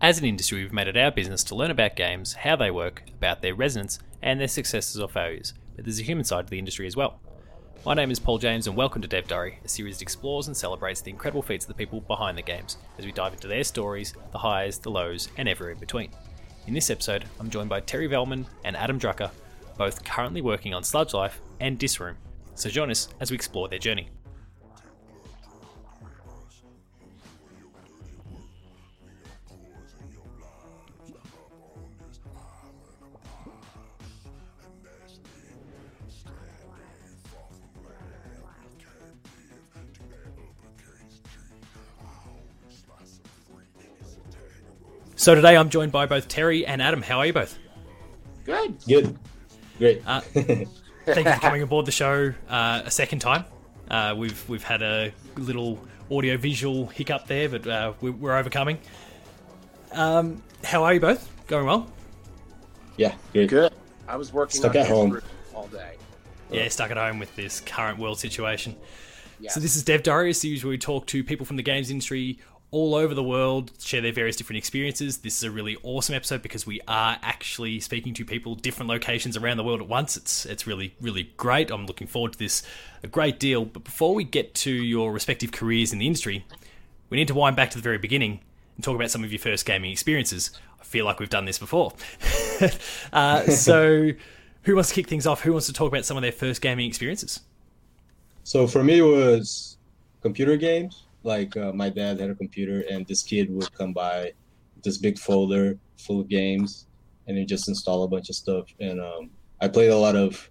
As an industry, we've made it our business to learn about games, how they work, about their resonance, and their successes or failures. But there's a human side to the industry as well. My name is Paul James, and welcome to Dev Diary, a series that explores and celebrates the incredible feats of the people behind the games, as we dive into their stories, the highs, the lows, and everywhere in between. In this episode, I'm joined by Terri Vellmann and Adam Drucker, both currently working on Sludge Life and Disc Room. So join us as we explore their journey. So today I'm joined by both Terri and Adam. How are you both? Good. Good. Great. Uh, thank you for coming aboard the show uh, a second time. Uh, we've we've had a little audio visual hiccup there, but uh, we, we're overcoming. Um, how are you both? Going well? yeah, great. Good. I was working Stuck on at home. All day. Yeah, stuck at home with this current world situation. Yeah. So this is Dev Diary, a series we talk to people from the games industry all over the world, share their various different experiences. This is a really awesome episode because we are actually speaking to people different locations around the world at once. It's it's really really great. I'm looking forward to this a great deal. But before we get to your respective careers in the industry, we need to wind back to the very beginning and talk about some of your first gaming experiences. I feel like we've done this before. uh, so, who wants to kick things off? Who wants to talk about some of their first gaming experiences? So for me, it was computer games. Like uh, my dad had a computer, and this kid would come by with this big folder full of games, and he just install a bunch of stuff. And um, I played a lot of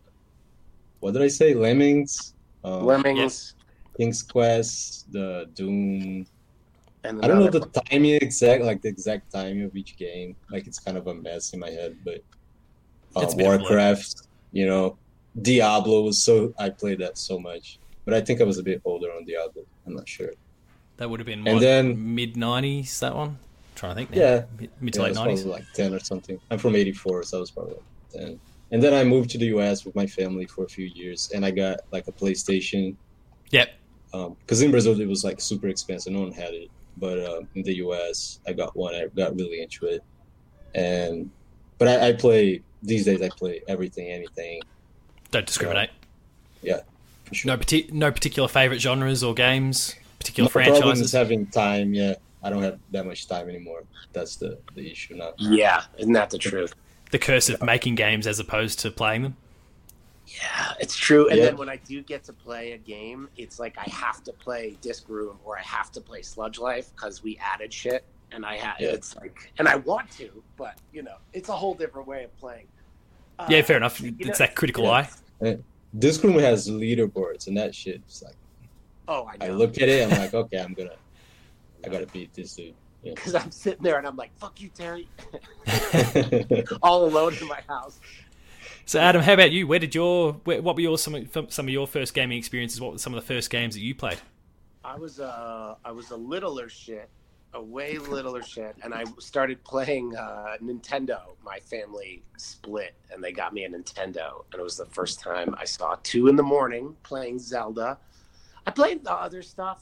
what did I say? Lemmings, um, Lemmings King's Quest, the Doom. and I don't know another- the timing exact, like the exact timing of each game. Like it's kind of a mess in my head, but uh, It's a bit of a blur. Warcraft, you know, Diablo was so I played that so much, but I think I was a bit older on Diablo. I'm not sure. That would have been And what, then- mid '90s. That one. trying to think. Now. Yeah. mid, mid Yeah, to I late '90s. like ten or something. I'm from '84, so I was probably like ten. And then I moved to the U.S. with my family for a few years, and I got like a PlayStation. Yep. Because in Brazil it was like super expensive, no one had it. But um, in the U.S. I got one. I got really into it, and but I, I play these days. I play everything, anything. Don't discriminate. Yeah. sure. No, parti- no particular favorite genres or games. Particular My problem is having time. Yeah, I don't have that much time anymore. That's the the issue now. Yeah, isn't that the truth? the curse of making games as opposed to playing them. Yeah, it's true. And Yeah. then when I do get to play a game, it's like I have to play Disc Room or I have to play Sludge Life because we added shit, and I had Yeah. it's like, and I want to, but you know, it's a whole different way of playing. Uh, yeah, fair enough. It's know- that critical yeah. eye. Disc Room has leaderboards and that shit. It's like Oh, I I know. look at it, I'm like, okay, I'm gonna, I gotta beat this dude. Yeah. because I'm sitting there and I'm like, "Fuck you, Terri," all alone in my house. So, Adam, how about you? Where did your where, what were your some of- some of your first gaming experiences? What were some of the first games that you played? I was uh I was a littler shit, a way littler shit, and I started playing uh, Nintendo. My family split, and they got me a Nintendo, and it was the first time I saw two in the morning playing Zelda. I played the other stuff,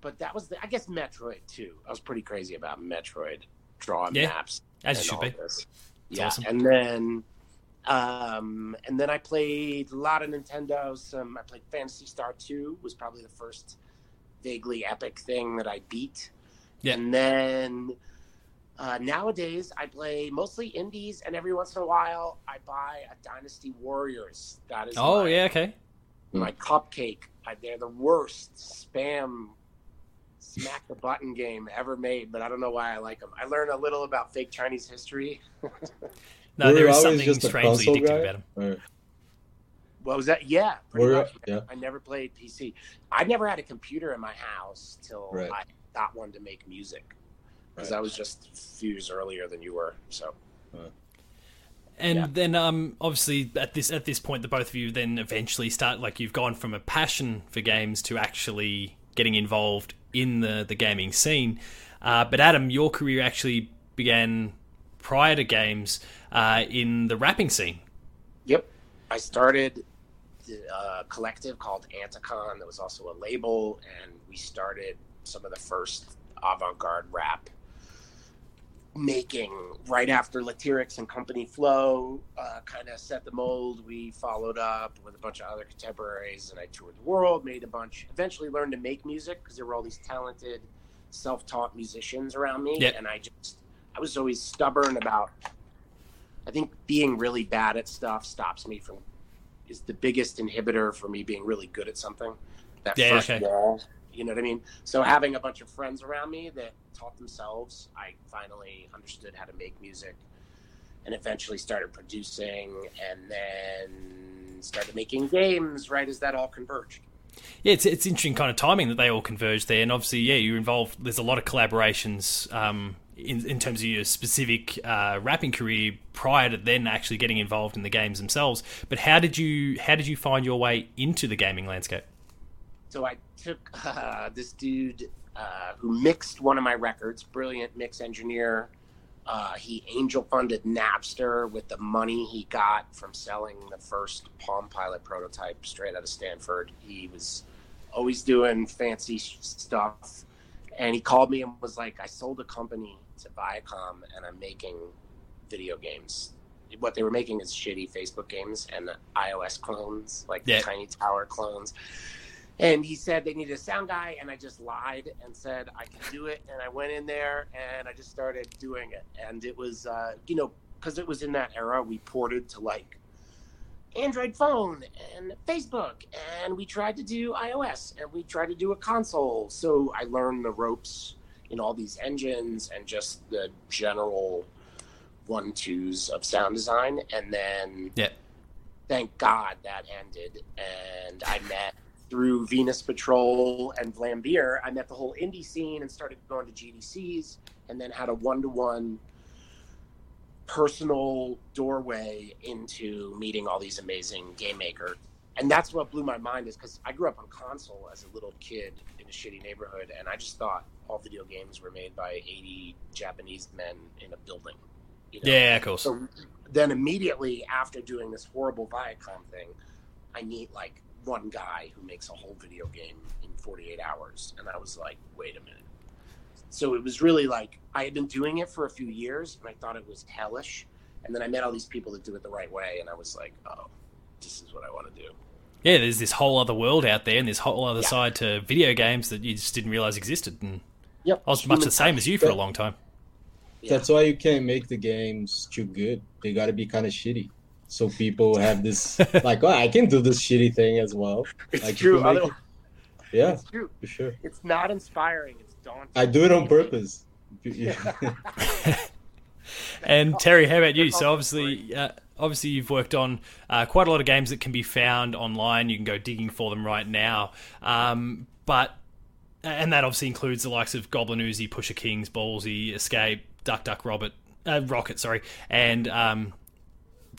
but that was the I guess Metroid too. I was pretty crazy about Metroid, drawing Yeah, maps, As and you should be. this. It's yeah, awesome. and then um and then I played a lot of Nintendo. Some I played Phantasy Star 2 was probably the first vaguely epic thing that I beat. Yeah. And then uh, nowadays I play mostly indies, and every once in a while I buy a Dynasty Warriors. That is Oh yeah, okay. Mm. my cupcake. I, they're the worst spam smack the button game ever made, but I don't know why I like them. I learned a little about fake Chinese history. No, Were there you something strangely addictive guy? about them. Or, What was that? Yeah, pretty Were you- much. yeah. I never played PC. I never had a computer in my house till Right. I got one to make music because Right. I was just a few years earlier than you were. So And Yeah. then, um, obviously, at this at this point, the both of you then eventually start like you've gone from a passion for games to actually getting involved in the the gaming scene. Uh, but Adam, your career actually began prior to games uh, in the rapping scene. Yep. I started a collective called Anticon. That was also a label, and we started some of the first avant-garde rap making right after Latyrx and Company Flow uh, kind of set the mold. We followed up with a bunch of other contemporaries, and I toured the world, made a bunch. Eventually, learned to make music because there were all these talented, self-taught musicians around me, Yep. and I just I was always stubborn about. I think being really bad at stuff stops me from is the biggest inhibitor for me being really good at something. That Yeah, first okay. wall, you know what I mean? So having a bunch of friends around me that taught themselves, I finally understood how to make music and eventually started producing and then started making games right as that all converged. Yeah, it's it's interesting kind of timing that they all converge there, and obviously, yeah, you're involved. There's a lot of collaborations um, in in terms of your specific uh, rapping career prior to then actually getting involved in the games themselves. But how did you how did you find your way into the gaming landscape? So I took uh, this dude uh, who mixed one of my records, brilliant mix engineer. Uh, he angel funded Napster with the money he got from selling the first Palm Pilot prototype straight out of Stanford. He was always doing fancy sh- stuff. And he called me and was like, I sold a company to Viacom and I'm making video games. What they were making is shitty Facebook games and iOS clones, like Yeah. Tiny Tower clones. And he said they needed a sound guy, and I just lied and said I can do it. And I went in there and I just started doing it. And it was, uh, you know, because it was in that era, we ported to like Android phone and Facebook, and we tried to do iOS, and we tried to do a console. So I learned the ropes in all these engines and just the general one twos of sound design. And then Yeah. thank God that ended. And I met through Venus Patrol and Vlambeer, I met the whole indie scene and started going to GDCs and then had a one to one personal doorway into meeting all these amazing game makers. And that's what blew my mind is because I grew up on console as a little kid in a shitty neighborhood, and I just thought all video games were made by 80 Japanese men in a building. you know? Yeah, of course. So then immediately after doing this horrible Viacom thing, I meet like one guy who makes a whole video game in 48 hours. And I was like, wait a minute. So it was really like I had been doing it for a few years and I thought it was hellish. And then I met all these people that do it the right way. And I was like, oh, this is what I want to do. Yeah, there's this whole other world out there, and this whole other Yeah. side to video games that you just didn't realize existed. And Yep. I was much the same as you for a long time. Yeah. That's why you can't make the games too good. They got to be kind of shitty. So people have this like, oh, I can do this shitty thing as well. It's Like, true. make it- Yeah, It's true. for sure. It's not inspiring. It's daunting. I do it on purpose. And Terri, how about you? So obviously, uh, obviously you've worked on uh, quite a lot of games that can be found online. You can go digging for them right now. Um, but and that obviously includes the likes of Goblin Uzi, Pusher Kings, Ballsy, Escape, Duck Duck Robert, uh, Rocket, sorry, and um, it's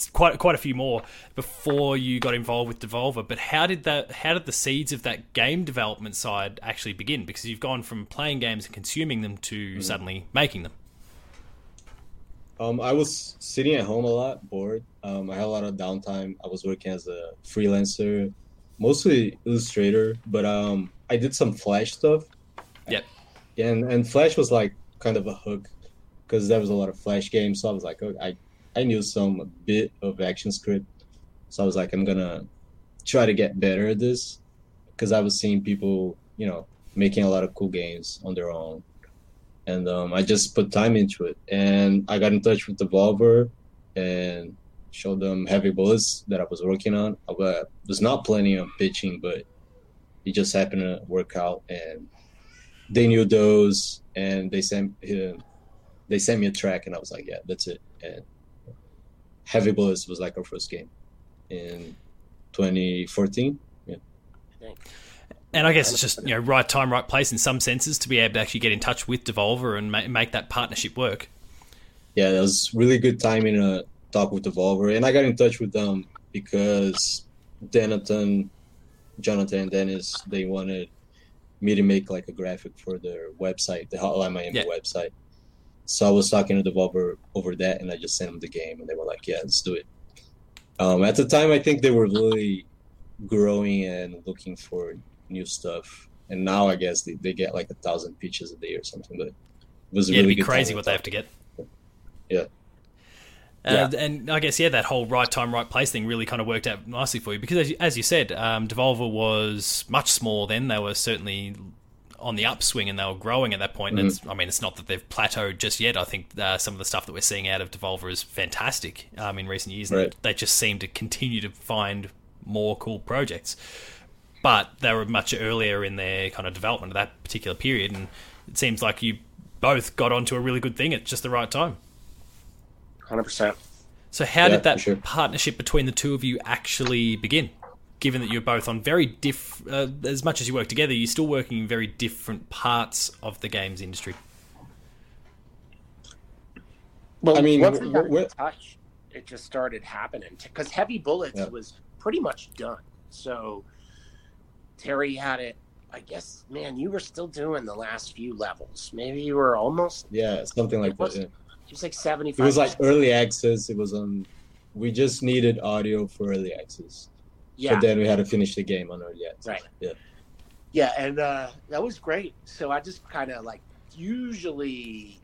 quite quite a few more before you got involved with Devolver. But how did that? How did the seeds of that game development side actually begin? Because you've gone from playing games and consuming them to suddenly making them. Um, I was sitting at home a lot, bored. Um, I had a lot of downtime. I was working as a freelancer, mostly Illustrator, but um, I did some Flash stuff. Yep. And and Flash was like kind of a hook because there was a lot of Flash games. So I was like, okay, I I knew some bit of ActionScript, so I was like, I'm gonna try to get better at this because I was seeing people, you know, making a lot of cool games on their own and um, I just put time into it. And I got in touch with Devolver and showed them Heavy Bullets that I was working on. I was not planning on pitching, but it just happened to work out, and they knew those, and they sent uh, they sent me a track, and I was like, yeah, that's it. And Heavy Bullets was like our first game in 2014. I think. And I guess it's just you know right time, right place in some senses to be able to actually get in touch with Devolver and ma- make that partnership work. yeah, that was really good timing to talk with Devolver, and I got in touch with them because Jonathan, Jonathan and Dennis, they wanted me to make like a graphic for their website, the Hotline Miami Yeah. website. So I was talking to Devolver over that, and I just sent them the game, and they were like, "Yeah, let's do it." Um, at the time, I think they were really growing and looking for new stuff, and now I guess they, they get like a thousand pitches a day or something. But it was Yeah, really it'd be crazy what they have to get. Yeah. Uh, And I guess yeah, that whole right time, right place thing really kind of worked out nicely for you because, as you, as you said, um, Devolver was much smaller then. They were certainly on the upswing and they were growing at that point. And it's, I mean, it's not that they've plateaued just yet. I think uh, some of the stuff that we're seeing out of Devolver is fantastic um, in recent years. Right. They just seem to continue to find more cool projects. But they were much earlier in their kind of development of that particular period, and it seems like you both got onto a really good thing at just the right time. Hundred percent. So, how Yeah, did that sure. partnership between the two of you actually begin? Given that you're both on very diff, uh, as much as you work together, you're still working in very different parts of the games industry. Well, I mean, once we wh- got wh- in touch, it just started happening because Heavy Bullets Yeah. was pretty much done. So Terri had it. I guess, man, you were still doing the last few levels. Maybe you were almost. Yeah, something like that. yeah. It was like seventy It was like early access. It was on. We just needed audio for early access. Yeah, But then we had to finish the game on early access. Right. Yeah. yeah, and uh, that was great. So I just kind of like usually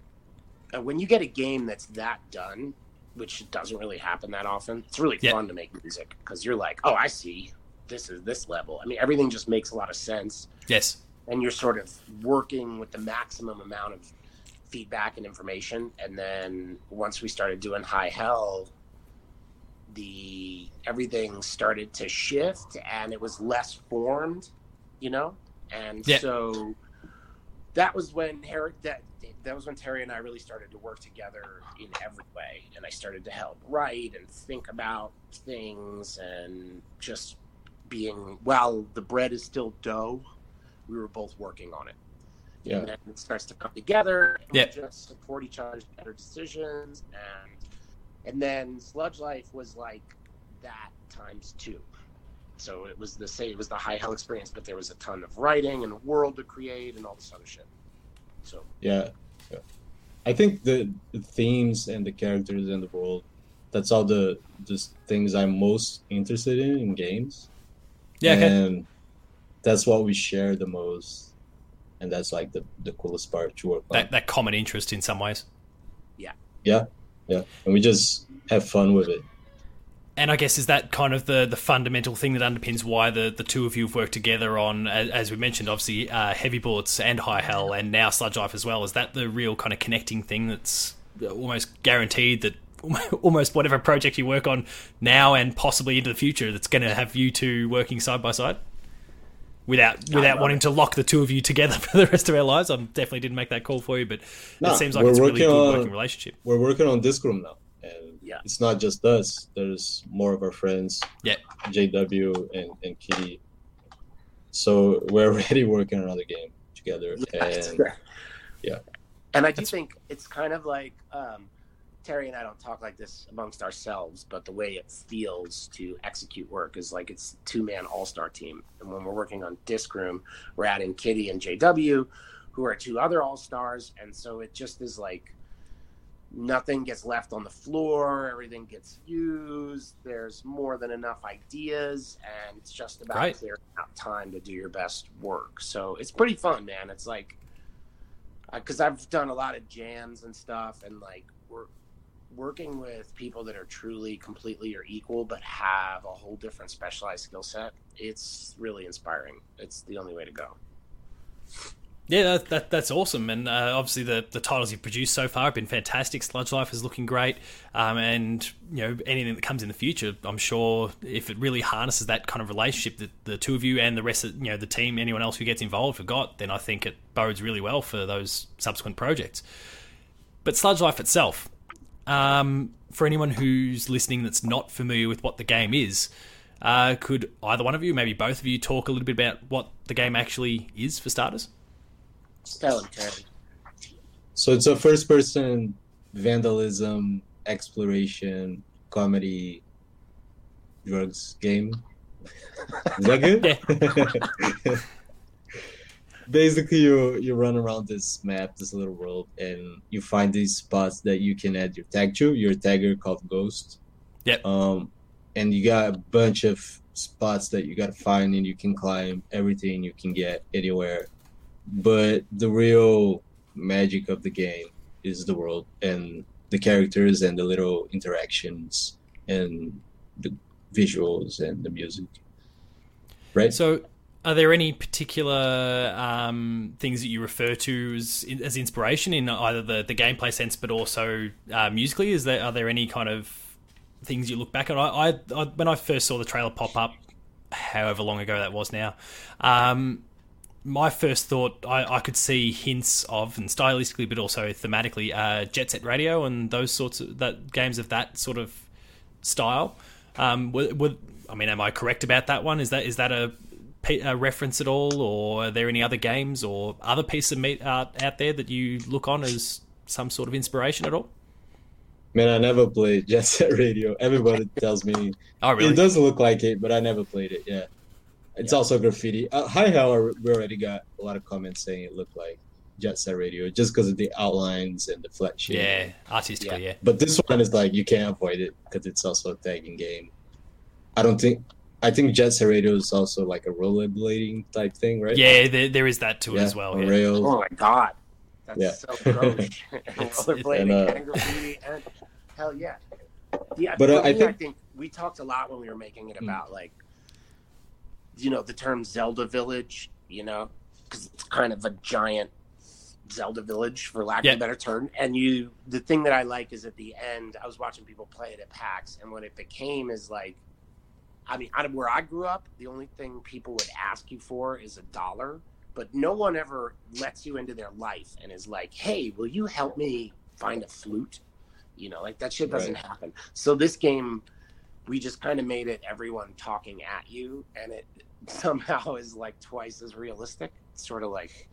uh, when you get a game that's that done, which doesn't really happen that often, it's really Yeah. fun to make music because you're like, oh, I see, this is this level. I mean, everything just makes a lot of sense, Yes. and you're sort of working with the maximum amount of feedback and information. And then once we started doing High Hell, the everything started to shift, and it was less formed, you know, and Yeah. so that was when Harry that that was when Terri and I really started to work together in every way, and I started to help write and think about things, and just being while the bread is still dough, we were both working on it. Yeah. And then it starts to come together. And Yeah. We just support each other's better decisions, and and then Sludge Life was like that times two. So it was the same. It was the high hell experience, but there was a ton of writing and a world to create and all this other shit. So Yeah, yeah. I think the, the themes and the characters and the world, that's all the just things I'm most interested in in games. Yeah. Okay. And that's what we share the most. And that's like the, the coolest part to work on. that that common interest in some ways. Yeah. Yeah. And we just have fun with it. And I guess is that kind of the, the fundamental thing that underpins why the, the two of you have worked together on, as, we mentioned, obviously uh, Heavy Bullets and High Hell, and now Sludge Life as well. Is that the real kind of connecting thing that's almost guaranteed that almost whatever project you work on now and possibly into the future, that's going to have you two working side by side? Without without love wanting it. to lock the two of you together for the rest of our lives, I definitely didn't make that call for you, but No, it seems like it's a really working good on- working relationship. We're working on Disc Room now. And Yeah. it's not just us. There's more of our friends. Yeah. JW and, and Kitty. So we're already working on another game together. And yeah. And I do That's- think it's kind of like um, Terri and I don't talk like this amongst ourselves, but the way it feels to execute work is like it's two man all star team. And when we're working on Disc Room, we're adding Kitty and JW, who are two other all stars, and so it just is like nothing gets left on the floor, everything gets used. There's more than enough ideas, and it's just about Right. clearing out time to do your best work. So it's pretty fun, man. It's like uh, because I've done a lot of jams and stuff, and like we're working with people that are truly completely your equal, but have a whole different specialized skill set. It's really inspiring. It's the only way to go. Yeah, that, that, that's awesome, and uh, obviously the, the titles you've produced so far have been fantastic. Sludge Life is looking great, um, and you know anything that comes in the future, I'm sure if it really harnesses that kind of relationship that the two of you and the rest of you know the team, anyone else who gets involved, have got, then I think it bodes really well for those subsequent projects. But Sludge Life itself, um, for anyone who's listening that's not familiar with what the game is, uh, could either one of you, maybe both of you, talk a little bit about what the game actually is for starters? Tell. So it's a first person vandalism, exploration, comedy, drugs game. Is that good? Basically, you you run around this map, this little world, and you find these spots that you can add your tag to. Your tagger called Ghost. Yep. Um, and you got a bunch of spots that you got to find, and you can climb everything you can get anywhere. But the real magic of the game is the world and the characters and the little interactions and the visuals and the music. Right. So, are there any particular um, things that you refer to as, as inspiration in either the, the gameplay sense, but also uh, musically? Is there are there any kind of things you look back at? I, I, I when I first saw the trailer pop up, however long ago that was now. Um, my first thought, I, I, could see hints of, and stylistically, but also thematically, uh, Jet Set Radio and those sorts of that games of that sort of style. Um, I mean, am I correct about that one? Is that is that a reference at all, or are there any other games or other piece of meat art out there that you look on as some sort of inspiration at all? Man, I never played Jet Set Radio. Everybody tells me oh, really? it doesn't look like it, but I never played it. Yeah, it's yeah. also graffiti. Uh, High Hell, we already got a lot of comments saying it looked like Jet Set Radio just because of the outlines and the flat shape. Yeah, artistically, yeah. yeah. But this one is like you can't avoid it because it's also a tagging game. I don't think I think Jet Set Radio is also like a rollerblading type thing, right? Yeah, there, there is that too yeah, as well. Yeah. Rails. Oh my god, that's yeah. so gross. rollerblading and, uh, and graffiti, and hell yeah, yeah. But uh, I, think, I think we talked a lot when we were making it hmm. about mm. like, you know, the term Zelda Village. You know, because it's kind of a giant Zelda Village, for lack of a better term. And you, the thing that I like is at the end, I was watching people play it at PAX, and what it became is like I mean, out of where I grew up, the only thing people would ask you for is a dollar, but no one ever lets you into their life and is like, "Hey, will you help me find a flute?" You know, like that shit doesn't right. happen. So this game, we just kind of made it everyone talking at you, and it somehow is like twice as realistic. It's sort of like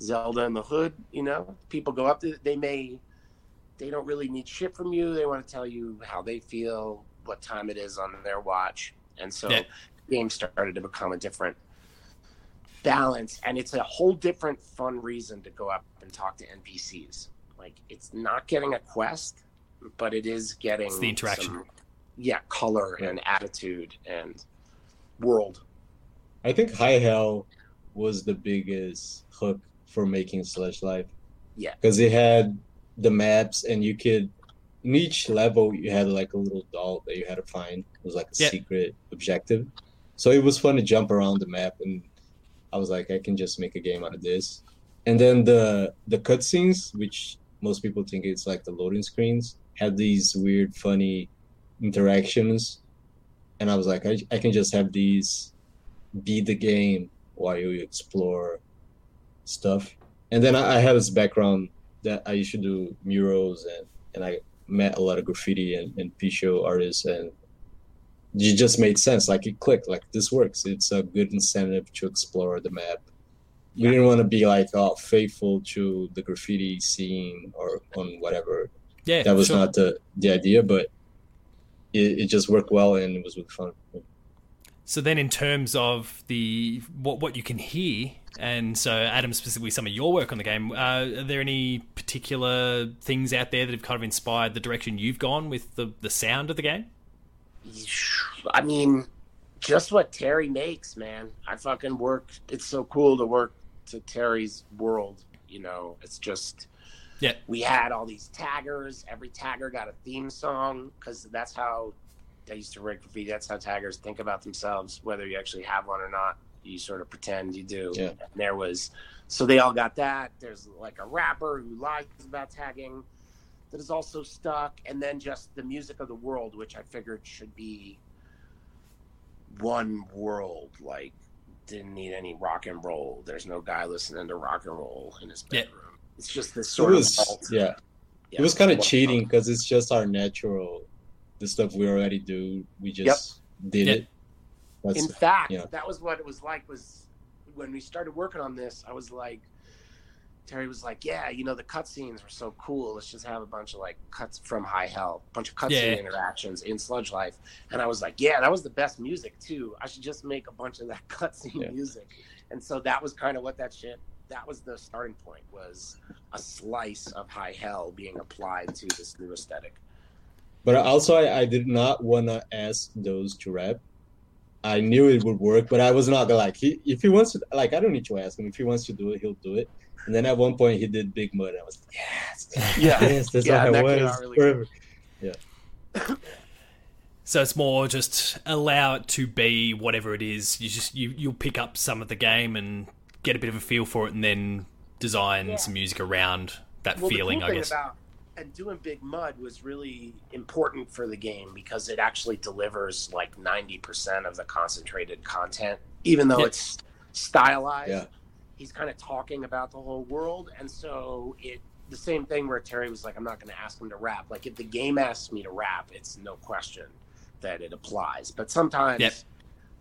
Zelda in the Hood. You know, people go up to they may they don't really need shit from you. They want to tell you how they feel, what time it is on their watch and so yeah. games started to become a different balance and it's a whole different fun reason to go up and talk to npcs like it's not getting a quest but it is getting it's the interaction. some, yeah color yeah. and attitude and world. I think high hell was the biggest hook for making Sludge Life. Yeah. Because it had the maps and you could in each level you had like a little doll that you had to find. It was like a yeah. secret objective. So it was fun to jump around the map and I was like, I can just make a game out of this. And then the the cutscenes, which most people think it's like the loading screens, had these weird, funny interactions. And I was like, I, I can just have these be the game while you explore stuff. And then I, I had this background that I used to do murals and, and I met a lot of graffiti and, and Picho artists and it just made sense. Like it clicked. Like this works. It's a good incentive to explore the map. We didn't want to be like oh, faithful to the graffiti scene or on whatever. Yeah, that was sure. not the the idea, but it, it just worked well and it was really fun. So then, in terms of the what what you can hear, and so Adam, specifically some of your work on the game, uh, are there any particular things out there that have kind of inspired the direction you've gone with the the sound of the game? I mean, just what Terri makes, man. I fucking work. It's so cool to work to Terri's world. You know, it's just. Yeah. We had all these taggers. Every tagger got a theme song because that's how I used to write graffiti. That's how taggers think about themselves, whether you actually have one or not. You sort of pretend you do. Yeah. And there was, so they all got that. There's like a rapper who lies about tagging that is also stuck, and then just the music of the world, which I figured should be one world. Like, didn't need any rock and roll. There's no guy listening to rock and roll in his bedroom. Yeah. It's just this sort was, of yeah. yeah. It was kind of cheating because it's just our natural the stuff we already do. We just yep. did yep. it. That's, In fact, yeah. that was what it was like. Was when we started working on this, I was like, Terri was like, "Yeah, you know, the cutscenes were so cool. Let's just have a bunch of like cuts from High Hell, a bunch of cutscene yeah. interactions in Sludge Life." And I was like, "Yeah, that was the best music too. I should just make a bunch of that cutscene yeah. music." And so that was kind of what that shit. That was the starting point. Was a slice of High Hell being applied to this new aesthetic. But also, I, I did not want to ask those to rap. I knew it would work, but I was not like he if he wants to like I don't need to ask him if he wants to do it, he'll do it. And then at one point he did Big Mud. I was like, yes, Yeah. yes, that's Yeah, what that I was. out really good. forever. So it's more just allow it to be whatever it is. You just you you'll pick up some of the game and get a bit of a feel for it, and then design Yeah. some music around that well, feeling. the I thing guess. about and doing Big Mud was really important for the game because it actually delivers like ninety percent of the concentrated content, even though it's stylized. Yeah. He's kind of talking about the whole world, and so it the same thing where Terri was like, "I'm not going to ask him to rap." Like if the game asks me to rap, it's no question that it applies. But sometimes. Yep.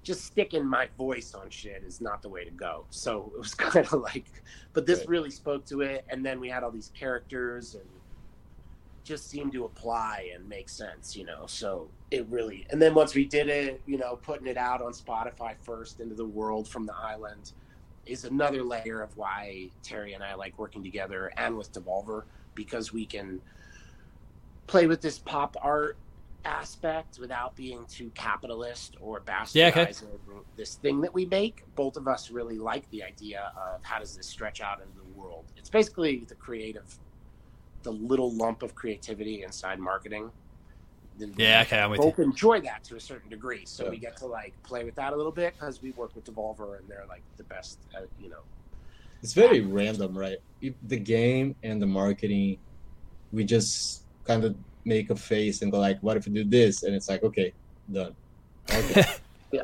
Just sticking my voice on shit is not the way to go. So it was kind of like, but this Right. really spoke to it. And then we had all these characters and just seemed to apply and make sense, you know. So it really, and then once we did it, you know, putting it out on Spotify first into the world from the island is another layer of why Terri and I like working together and with Devolver because we can play with this pop art aspect without being too capitalist or bastardizing Yeah, okay. this thing that we make. Both of us really like the idea of how does this stretch out into the world. It's basically the creative, the little lump of creativity inside marketing. Then we Yeah, okay, I'm with you. both enjoy that to a certain degree. So Yeah. we get to like play with that a little bit because we work with Devolver and they're like the best, at, you know. It's very random, right? The game and the marketing, we just kind of make a face and go like, "What if we do this?" And it's like, "Okay, done." Okay.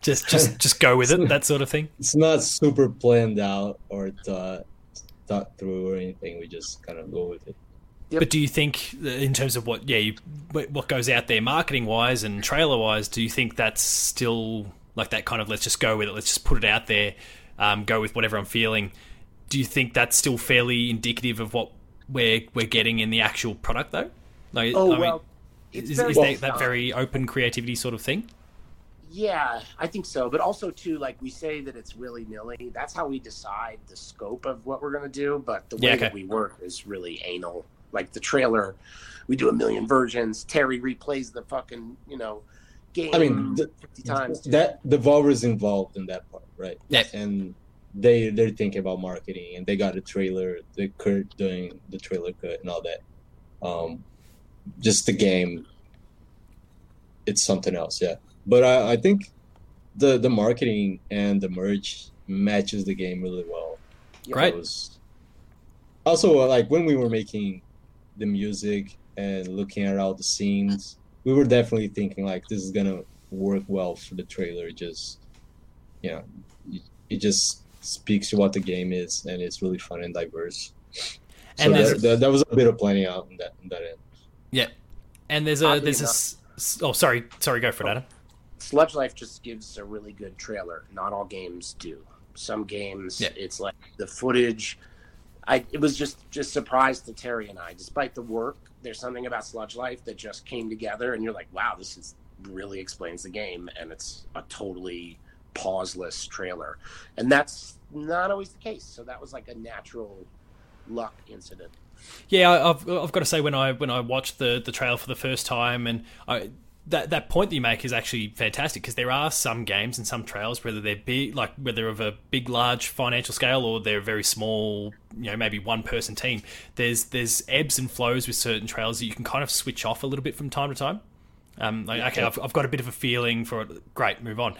Just just just go with it. That sort of thing. it's not super planned out or thought thought through or anything. We just kind of go with it. Yep. But do you think, that in terms of what, yeah, you, what goes out there marketing wise and trailer wise, do you think that's still like that kind of let's just go with it, let's just put it out there, um, go with whatever I'm feeling? Do you think that's still fairly indicative of what we're we're getting in the actual product though? Like, Oh I mean, well, it's is, very is that, well that done. very open creativity sort of thing? Yeah, I think so. But also too, like we say that it's willy nilly. That's how we decide the scope of what we're gonna do. But the way Yeah, okay. that we work is really anal. Like the trailer, we do a million versions. Terry replays the fucking you know game I mean, th- fifty times. too. That Devolver is involved in that part, right? Yeah. And they they're thinking about marketing and they got a trailer. The Kurt doing the trailer cut and all that. Um, just the game. It's something else, yeah. But I, I think the the marketing and the merch matches the game really well. Yeah. Great. It was also uh, like when we were making the music and looking at all the scenes, we were definitely thinking like this is gonna work well for the trailer. Just you know, it- it just speaks to what the game is, and it's really fun and diverse. So And there's- that, that, that was a bit of planning out in that in that end. Yeah. And there's a Oddly there's a enough- s- s- oh sorry sorry go for it, Adam. Sludge Life just gives a really good trailer. Not all games do. Some games, Yeah. it's like the footage. I it was just just surprised to Terri and I. Despite the work, there's something about Sludge Life that just came together, and you're like, wow, this is really explains the game, and it's a totally pauseless trailer, and that's not always the case. So that was like a natural luck incident. Yeah, I- I've I've got to say when I when I watched the the trailer for the first time and I that that point that you make is actually fantastic because there are some games and some trails whether they're big like whether of a big large financial scale or they're a very small you know maybe one person team there's there's ebbs and flows with certain trails that you can kind of switch off a little bit from time to time. Um like okay I've, I've got a bit of a feeling for it. Great move on.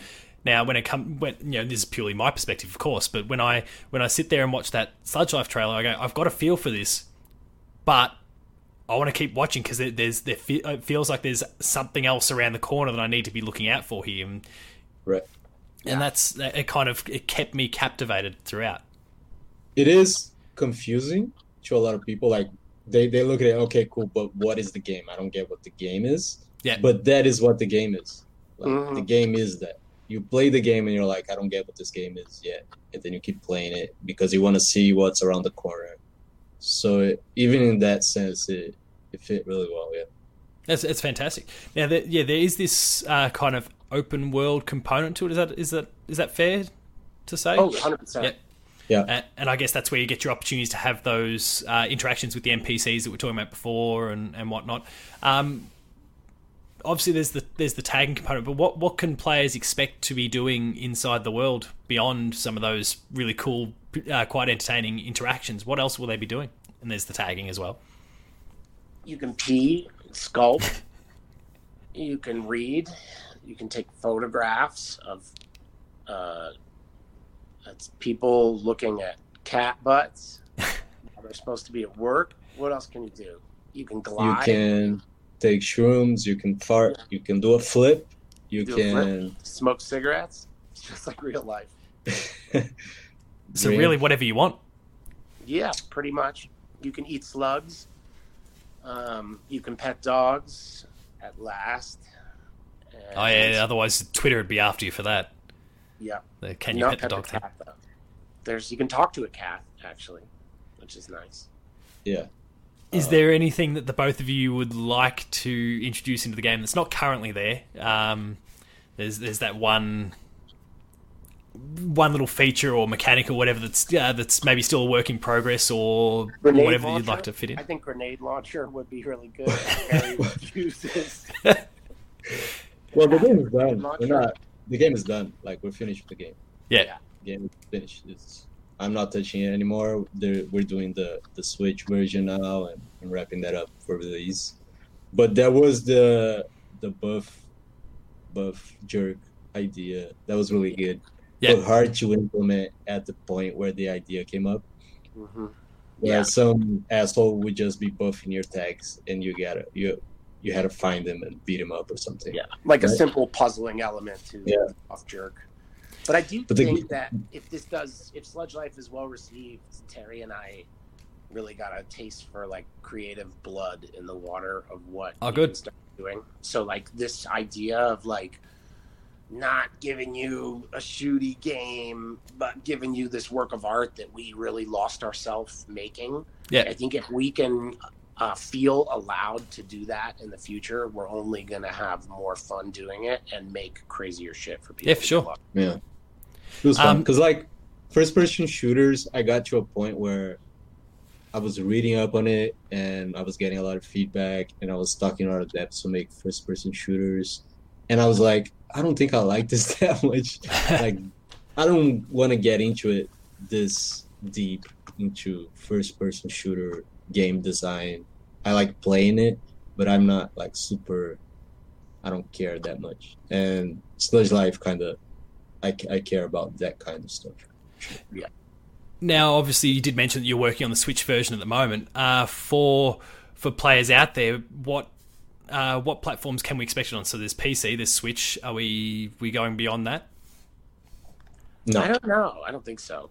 Now when it come when you know this is purely my perspective of course but when I when I sit there and watch that Sludge Life trailer I go I've got a feel for this but I want to keep watching because there's there fe- it feels like there's something else around the corner that I need to be looking out for here, and, Right. and that's it. Kind of it kept me captivated throughout. It is confusing to a lot of people. Like they they look at it, okay, cool, but what is the game? I don't get what the game is. Yeah. But that is what the game is. Like, Mhm. The game is that you play the game and you're like, I don't get what this game is yet, and then you keep playing it because you want to see what's around the corner. So it, even in that sense, it it fit really well. Yeah. that's it's fantastic. Now, there, yeah, there is this uh, kind of open world component to it. Is that is that is that fair to say? Oh, 100 percent. Yeah. Yeah. And, and I guess that's where you get your opportunities to have those uh, interactions with the NPCs that we are talking about before and, and whatnot. Um, obviously there's the there's the tagging component, but what what can players expect to be doing inside the world beyond some of those really cool, uh, quite entertaining interactions? What else will they be doing? And there's the tagging as well. You can pee, sculpt. you can read. You can take photographs of uh, that's people looking at cat butts. They're supposed to be at work. What else can you do? You can glide. You can take shrooms. You can fart. You can do a flip. You Do a flip. can. smoke cigarettes. It's just like real life. So drink. really, whatever you want. Yeah, pretty much. You can eat slugs. Um, you can pet dogs at last. Oh yeah. Otherwise, Twitter would be after you for that. yeah. The can you Not pet the dog thing? cat though. There's you can talk to a cat actually, which is nice. Yeah. Is Uh, there anything that the both of you would like to introduce into the game that's not currently there? Um, there's there's that one one little feature or mechanic or whatever that's uh, that's maybe still a work in progress or Grenade whatever you'd like to fit in. I think grenade launcher would be really good. Harry would use this. Well, the game is done. We're not. The game is done. Like we're finished with the game. Yeah. The game is finished. It's. I'm not touching it anymore. They're, we're doing the the Switch version now and, and wrapping that up for release. But that was the the buff buff jerk idea. That was really good. Yeah. But hard to implement at the point where the idea came up. hmm Yeah. Yeah. some asshole would just be buffing your tags, and you gotta you you had to find them and beat them up or something. Yeah, like a simple puzzling element to Yeah. off jerk. But I do But the- think that if this does, if Sludge Life is well received, Terri and I really got a taste for like creative blood in the water of what Oh, we good. can start doing. So like this idea of like not giving you a shooty game, but giving you this work of art that we really lost ourselves making. Yeah. I think if we can uh, feel allowed to do that in the future, we're only going to have more fun doing it and make crazier shit for people. Yeah, for sure. Yeah. It was fun Um, because, like, first person shooters, I got to a point where I was reading up on it and I was getting a lot of feedback and I was talking out of depth to make first person shooters. And I was like, I don't think I like this that much. Like, I don't want to get into it this deep into first person shooter game design. I like playing it, but I'm not like super. I don't care that much. And Sludge Life kind of, I, I care about that kind of stuff. Yeah. Now, obviously, you did mention that you're working on the Switch version at the moment. Uh, for for players out there, what uh, what platforms can we expect it on? So there's PC, there's Switch. Are we we going beyond that? No, I don't know. I don't think so.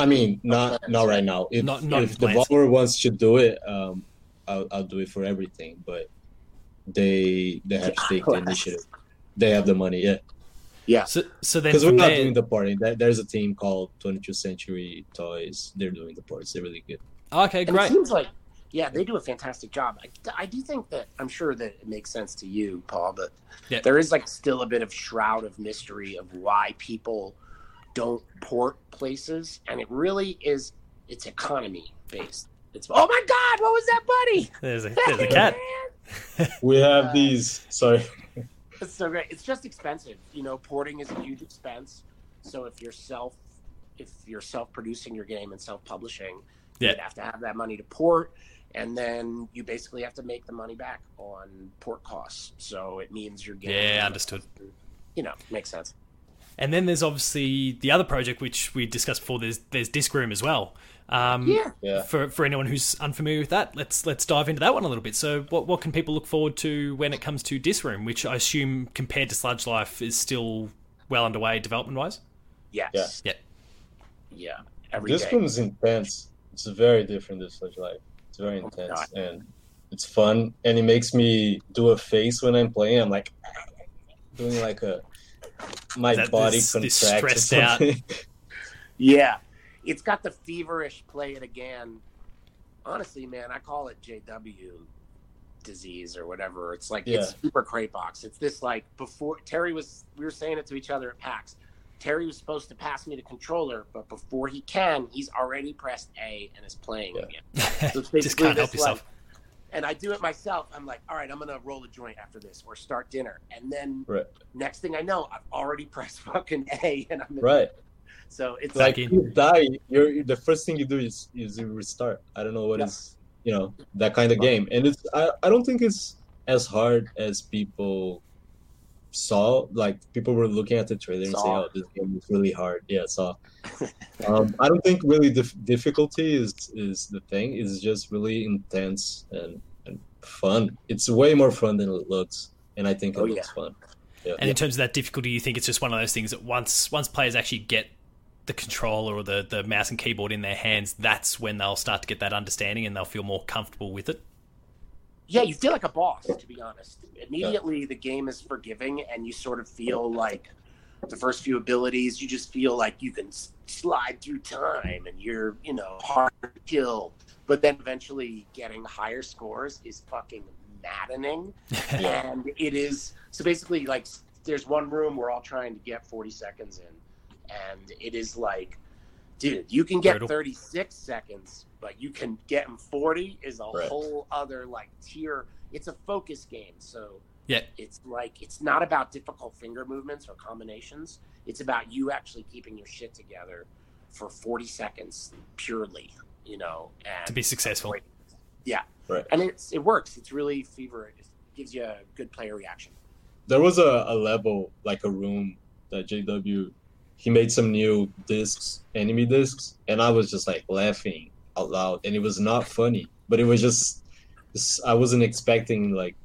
I mean, not plans, not right? right now. If, Not- not if. Devolver wants to do it, um, I'll, I'll do it for everything. But they they have to take the initiative. They have the money, yeah. Yeah. So so then Because we're not there, doing the party. There's a team called 22nd Century Toys. They're doing the parts. They're really good. okay, And it seems like, yeah, they do a fantastic job. I, I do think that I'm sure that it makes sense to you, Paul, but Yeah. there is like still a bit of shroud of mystery of why people don't port places, and it really is it's economy based. It's oh my god, what was that, buddy? There's a there's a cat. We have Uh, these. Sorry. It's so great. It's just expensive. You know, porting is a huge expense. So if you're self if you're self producing your game and self publishing, Yeah. you'd have to have that money to port and then you basically have to make the money back on port costs. So it means you're getting Yeah, understood. You know, makes sense. And then there's obviously the other project which we discussed before. There's there's Disc Room as well. Um, Yeah. Yeah. For for anyone who's unfamiliar with that, let's let's dive into that one a little bit. So, what what can people look forward to when it comes to Disc Room, which I assume compared to Sludge Life is still well underway development wise? Yes. Yeah. Yeah. Every This day. one's intense. It's very different than Sludge Life. It's very Oh intense God. and it's fun. And it makes me do a face when I'm playing. I'm like doing like a my That- body this- this contracts or stressed out- Yeah. It's got the feverish play it again. Honestly, man, I call it JW disease or whatever. It's like it's super crate box. It's this like before Terri was we were saying it to each other at PAX. Terri was supposed to pass me the controller, but before he can, he's already pressed A and is playing Yeah. again. So Just can't help yourself. like, and I do it myself. I'm like, all right, I'm gonna roll a joint after this or start dinner, and then Right. next thing I know, I've already pressed fucking A, and I'm in Right. So it's Like Like- you die, you're the first thing you do is is you restart. I don't know what Yeah. is you know that kind of game, and it's I, I don't think it's as hard as people saw. Like people were looking at the trailer and Saw. saying, "Oh, this game is really hard." Yeah, saw. um, I don't think really the difficulty is is the thing. It's just really intense and, and fun. It's way more fun than it looks, and I think it Oh, looks yeah. fun. Yeah. And in terms of that difficulty, you think it's just one of those things that once once players actually get the controller or the, the mouse and keyboard in their hands, that's when they'll start to get that understanding and they'll feel more comfortable with it. Yeah, you feel like a boss, to be honest. Immediately, the game is forgiving, and you sort of feel like the first few abilities, you just feel like you can slide through time, and you're, you know, hard to kill. But then eventually, getting higher scores is fucking maddening, and it is so basically like there's one room we're all trying to get 40 seconds in, and it is like. Dude, you can get Brutal. 36 seconds, but you can get them 40 is a Right. whole other like tier. It's a focus game, so Yeah. it's like it's not about difficult finger movements or combinations. It's about you actually keeping your shit together for 40 seconds purely, you know, and to be successful. Yeah, Right. and it's it works. It's really fever. It gives you a good player reaction. there was a, a level like a room that JW he made some new discs, enemy discs, and I was just like laughing out loud, and it was not funny, but it was just i wasn't expecting like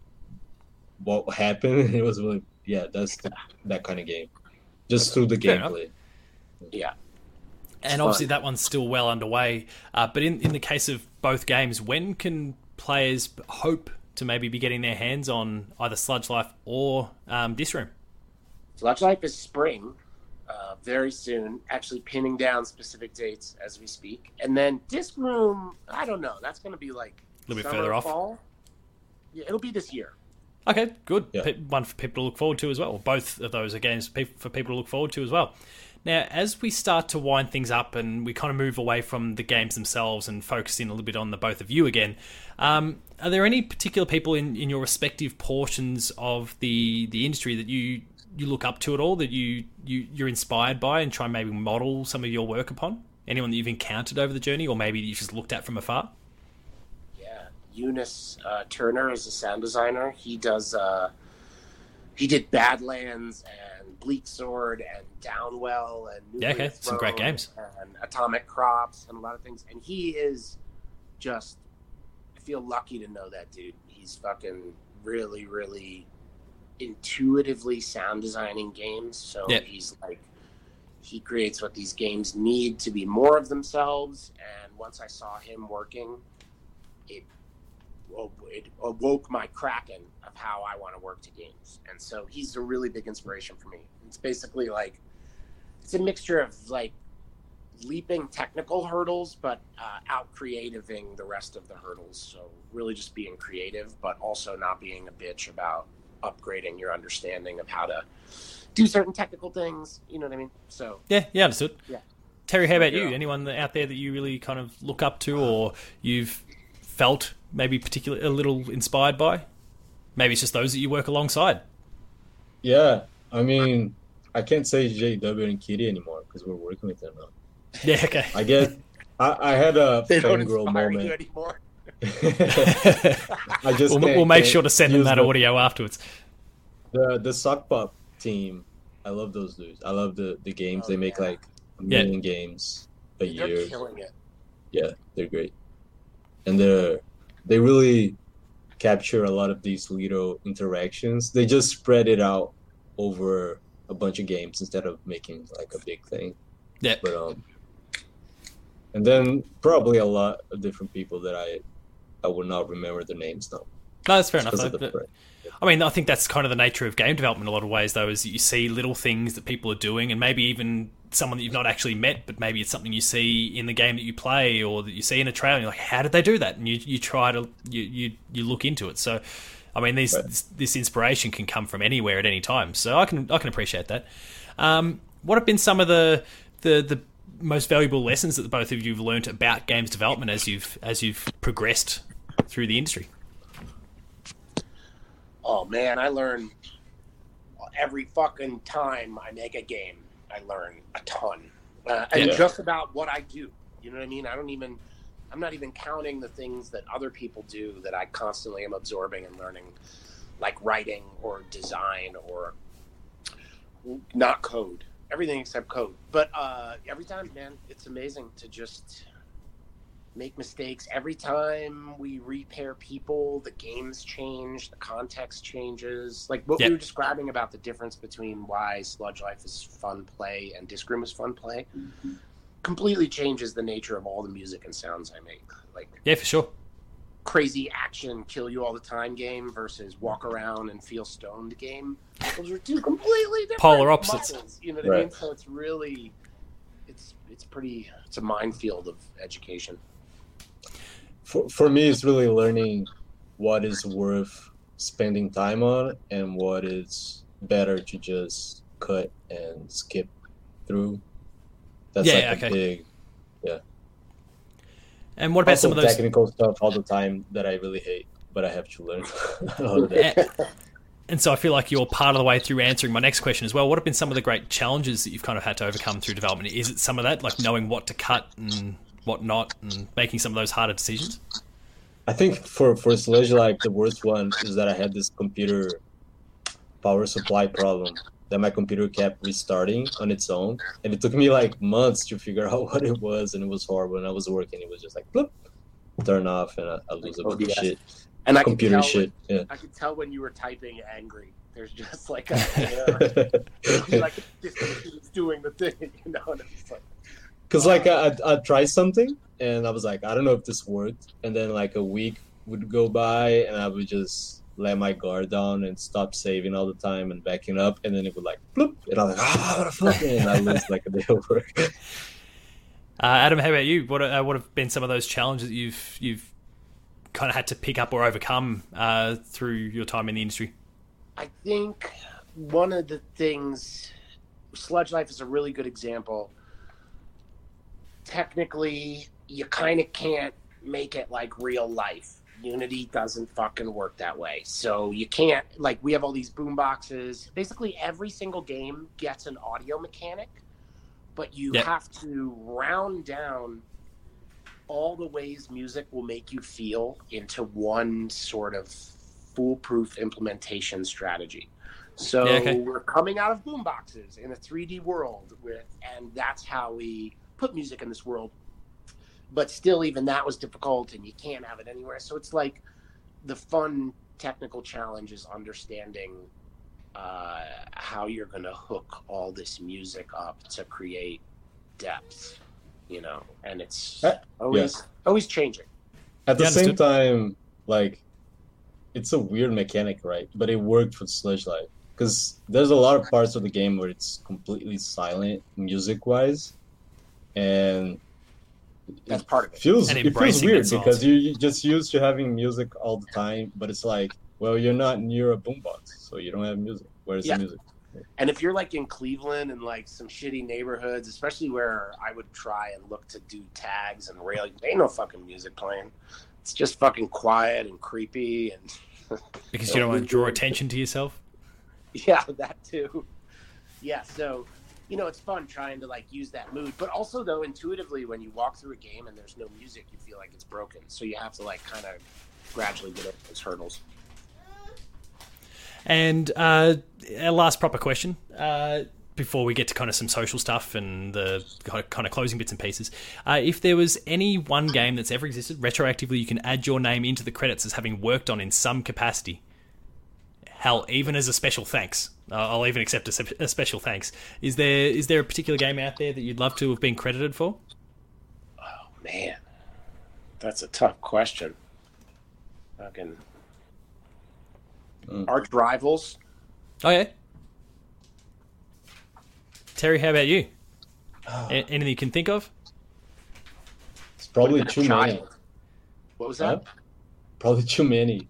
what happened. It was really yeah, that's the, that kind of game, just through the Fair enough. gameplay. Yeah, And obviously, that one's still well underway. Uh, but in, in the case of both games, when can players hope to maybe be getting their hands on either Sludge Life or um, Disc Room? Sludge Life is spring, uh, very soon. Actually, pinning down specific dates as we speak, and then Disc Room. I don't know. That's going to be like A little bit summer, further off. Fall. Yeah, it'll be this year. Okay, good. Yeah. Pe- One for people to look forward to as well. Both of those are games for for people to look forward to as well. Now, as we start to wind things up and we kind of move away from the games themselves and focus in a little bit on the both of you again, um, are there any particular people in, in your respective portions of the, the industry that you, you look up to at all, that you, you, you're inspired by and try and maybe model some of your work upon? Anyone that you've encountered over the journey or maybe you've just looked at from afar? Yeah, Eunice uh, Turner is a sound designer. He does. Uh, he did Badlands and Bleak Sword and Downwell and Yeah, okay. Some great games. and Atomic Crops and a lot of things. And he is just. I feel lucky to know that dude. He's fucking really, really intuitively sound designing games. So Yeah. he's like. He creates what these games need to be more of themselves. And once I saw him working, it well, it awoke my kraken of how I want to work to games. And so he's a really big inspiration for me. It's basically like it's a mixture of like leaping technical hurdles, but uh, out creativing the rest of the hurdles. So really just being creative, but also not being a bitch about upgrading your understanding of how to do certain technical things. You know what I mean? So Yeah, yeah, understood. Yeah. Terri, how So, about you? yeah. Anyone out there that you really kind of look up to, or you've felt maybe particularly a little inspired by? Maybe it's just those that you work alongside. Yeah, I mean, I can't say JW and Kitty anymore because we're working with them now. Yeah, okay. I guess I, I had a they don't fangirl inspire moment. You anymore. I just we'll, we'll make sure to send them that the- audio afterwards. The the Sokpop team, I love those dudes. I love the the games Oh, they make yeah. like a Yeah. million games a They're year. killing it. Yeah, they're great, and they're they really capture a lot of these little interactions. They just spread it out over a bunch of games instead of making like a big thing. Yeah. But um, and then probably a lot of different people that I I will not remember the names now. No, that's fair enough. though. But- I mean, I think that's kind of the nature of game development in a lot of ways, though, is that you see little things that people are doing, and maybe even someone that you've not actually met, but maybe it's something you see in the game that you play or that you see in a trailer, and you're like, how did they do that? And you, you try to, you, you, you look into it. So, I mean, these, Right. this, this inspiration can come from anywhere at any time. So I can, I can appreciate that. Um, what have been some of the, the, the most valuable lessons that the both of you have learned about games development as you've, as you've progressed through the industry? Oh man, I learn every fucking time I make a game. I learn a ton, uh, and Yeah. just about what I do. You know what I mean? I don't even. I'm not even counting the things that other people do that I constantly am absorbing and learning, like writing or design or not code. Everything except code. But uh, every time, man, it's amazing to just make mistakes. Every time we repair people, the games change, the context changes. Like what Yep. we were describing about the difference between why Sludge Life is fun play and Disc Room is fun play completely changes the nature of all the music and sounds I make. Like Yeah, for sure. crazy action, kill you all the time game versus walk around and feel stoned game. Those are two completely different Polar opposites. muscles, you know what I mean? So it's really, it's it's pretty, it's a minefield of education. For, for me it's really learning what is worth spending time on and what is better to just cut and skip through that's Yeah, like a okay. big And what about also some of those? technical stuff all the time that i really hate but i have to learn. And, and so I feel like you're part of the way through answering my next question as well. What have been some of the great challenges that you've kind of had to overcome through development? Is it some of that, like knowing what to cut and what not, and making some of those harder decisions? I think for for Sludge Life the worst one is that I had this computer power supply problem that my computer kept restarting on its own, and it took me like months to figure out what it was, and it was horrible. And I was working, it was just like bloop, turn off, and I, I lose a oh, bunch of shit, And I computer tell shit. Yeah. I could tell when you were typing angry. There's just like a, you know, like this is doing the thing, you know. And it's like, Cause like I I I'd try something and I was like I don't know if this worked, and then like a week would go by and I would just let my guard down and stop saving all the time and backing up, and then it would like bloop, and I'm like ah what the fuck, and I lose like a day of work. Uh, Adam, how about you? What uh, what have been some of those challenges that you've you've kind of had to pick up or overcome uh, through your time in the industry? I think one of the things, Sludge Life is a really good example. Technically, you kind of can't make it like real life. Unity doesn't fucking work that way. So you can't, like, we have all these boom boxes. Basically, every single game gets an audio mechanic, but you Yeah. have to round down all the ways music will make you feel into one sort of foolproof implementation strategy. So Yeah, okay. we're coming out of boom boxes in a 3D world with, and that's how we put music in this world. But still, even that was difficult, and you can't have it anywhere. So it's like the fun technical challenge is understanding uh, how you're going to hook all this music up to create depth, you know. And it's Uh, always always changing. At the Yeah, same time, like it's a weird mechanic, right? But it worked for Sludge Life because there's a lot of parts of the game where it's completely silent music wise, and That's part of it. feels And it feels weird that silence. because you you just used to having music all the time, but it's like, well, you're not near a boombox, so you don't have music. Where's Yeah. the music? And if you're like in Cleveland and like some shitty neighborhoods, especially where I would try and look to do tags and rail, there ain't no fucking music playing. It's just fucking quiet and creepy and Because you don't want to draw attention to yourself. yeah, that too. Yeah, so you know it's fun trying to like use that mood, but also though intuitively when you walk through a game and there's no music, you feel like it's broken. So you have to like kind of gradually get over those hurdles. And uh, our last proper question uh, before we get to kind of some social stuff and the kind of closing bits and pieces. Uh, if there was any one game that's ever existed, retroactively, you can add your name into the credits as having worked on in some capacity. Hell, even as a special thanks. Uh, I'll even accept a, a special thanks. Is there is there a particular game out there that you'd love to have been credited for? Oh man, that's a tough question. Fucking Mm. arch rivals. Oh yeah. Terri, how about you? Ah, A- anything you can think of? it's probably too been a many. What was that? Huh? Probably too many.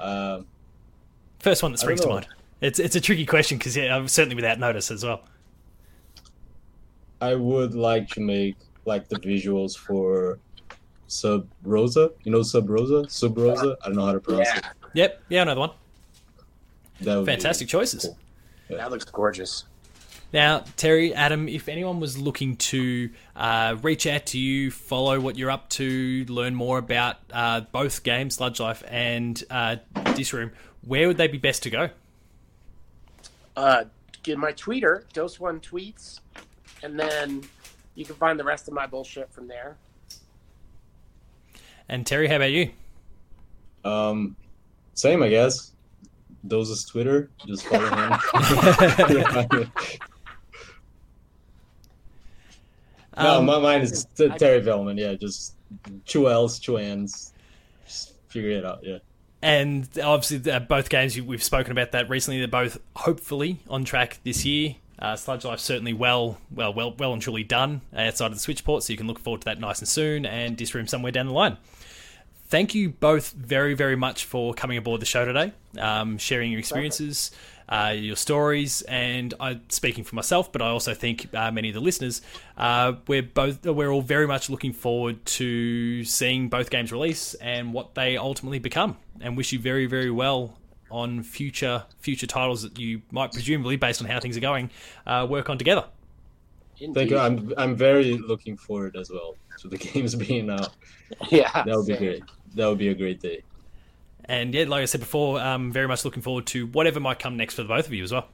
Um, First one that springs to oh. mind. It's it's a tricky question because yeah, I'm certainly without notice as well. I would like to make like the visuals for Sub Rosa. You know Sub Rosa? Sub Rosa? I don't know how to pronounce Yeah. it. Yep, yeah, another one. That would be Fantastic choices. cool. That looks gorgeous. Now, Terri, Adam, if anyone was looking to uh, reach out to you, follow what you're up to, learn more about uh, both games, Sludge Life and uh, Disc Room, where would they be best to go? Uh, get my tweeter, Dose One Tweets, and then you can find the rest of my bullshit from there. And Terri, how about you? Um, same, I guess. Doses Twitter. Just follow him. no, Um, my mine is T- Terri Vellmann. Yeah, just two L's, two N's. Just figure it out. Yeah. And obviously, uh, both games we've spoken about that recently. They're both hopefully on track this year. Uh, Sludge Life certainly well, well, well, well and truly done outside of the Switch port, so you can look forward to that nice and soon. And Disc Room somewhere down the line. Thank you both very, very much for coming aboard the show today, um, sharing your experiences, uh, your stories, and I speaking for myself, but I also think uh, many of the listeners, uh, we're both we're all very much looking forward to seeing both games release and what they ultimately become, and wish you very, very well on future future titles that you might presumably, based on how things are going, uh, work on together. Thank you. I'm I'm very looking forward as well to the games being out. Yeah, That would be great. That would be a great day. And yeah, like I said before, um, very much looking forward to whatever might come next for the both of you as well.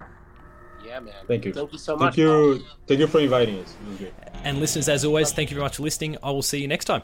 Yeah, man. Thank you. Thank you so much. Thank you. Thank you for inviting us. It was great. And listeners, as always, thank you very much for listening. I will see you next time.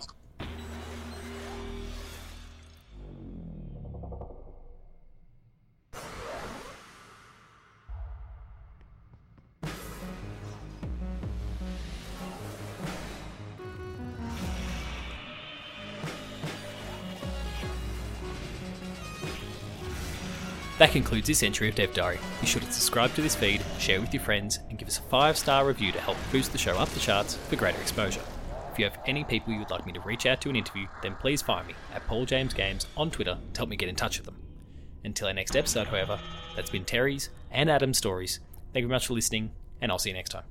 That concludes this entry of Dev Diary. Be sure to subscribe to this feed, share with your friends, and give us a five star review to help boost the show up the charts for greater exposure. If you have any people you would like me to reach out to an interview, then please find me at Paul James Games on Twitter to help me get in touch with them. Until our next episode, however, that's been Terri's and Adam's stories. Thank you very much for listening, and I'll see you next time.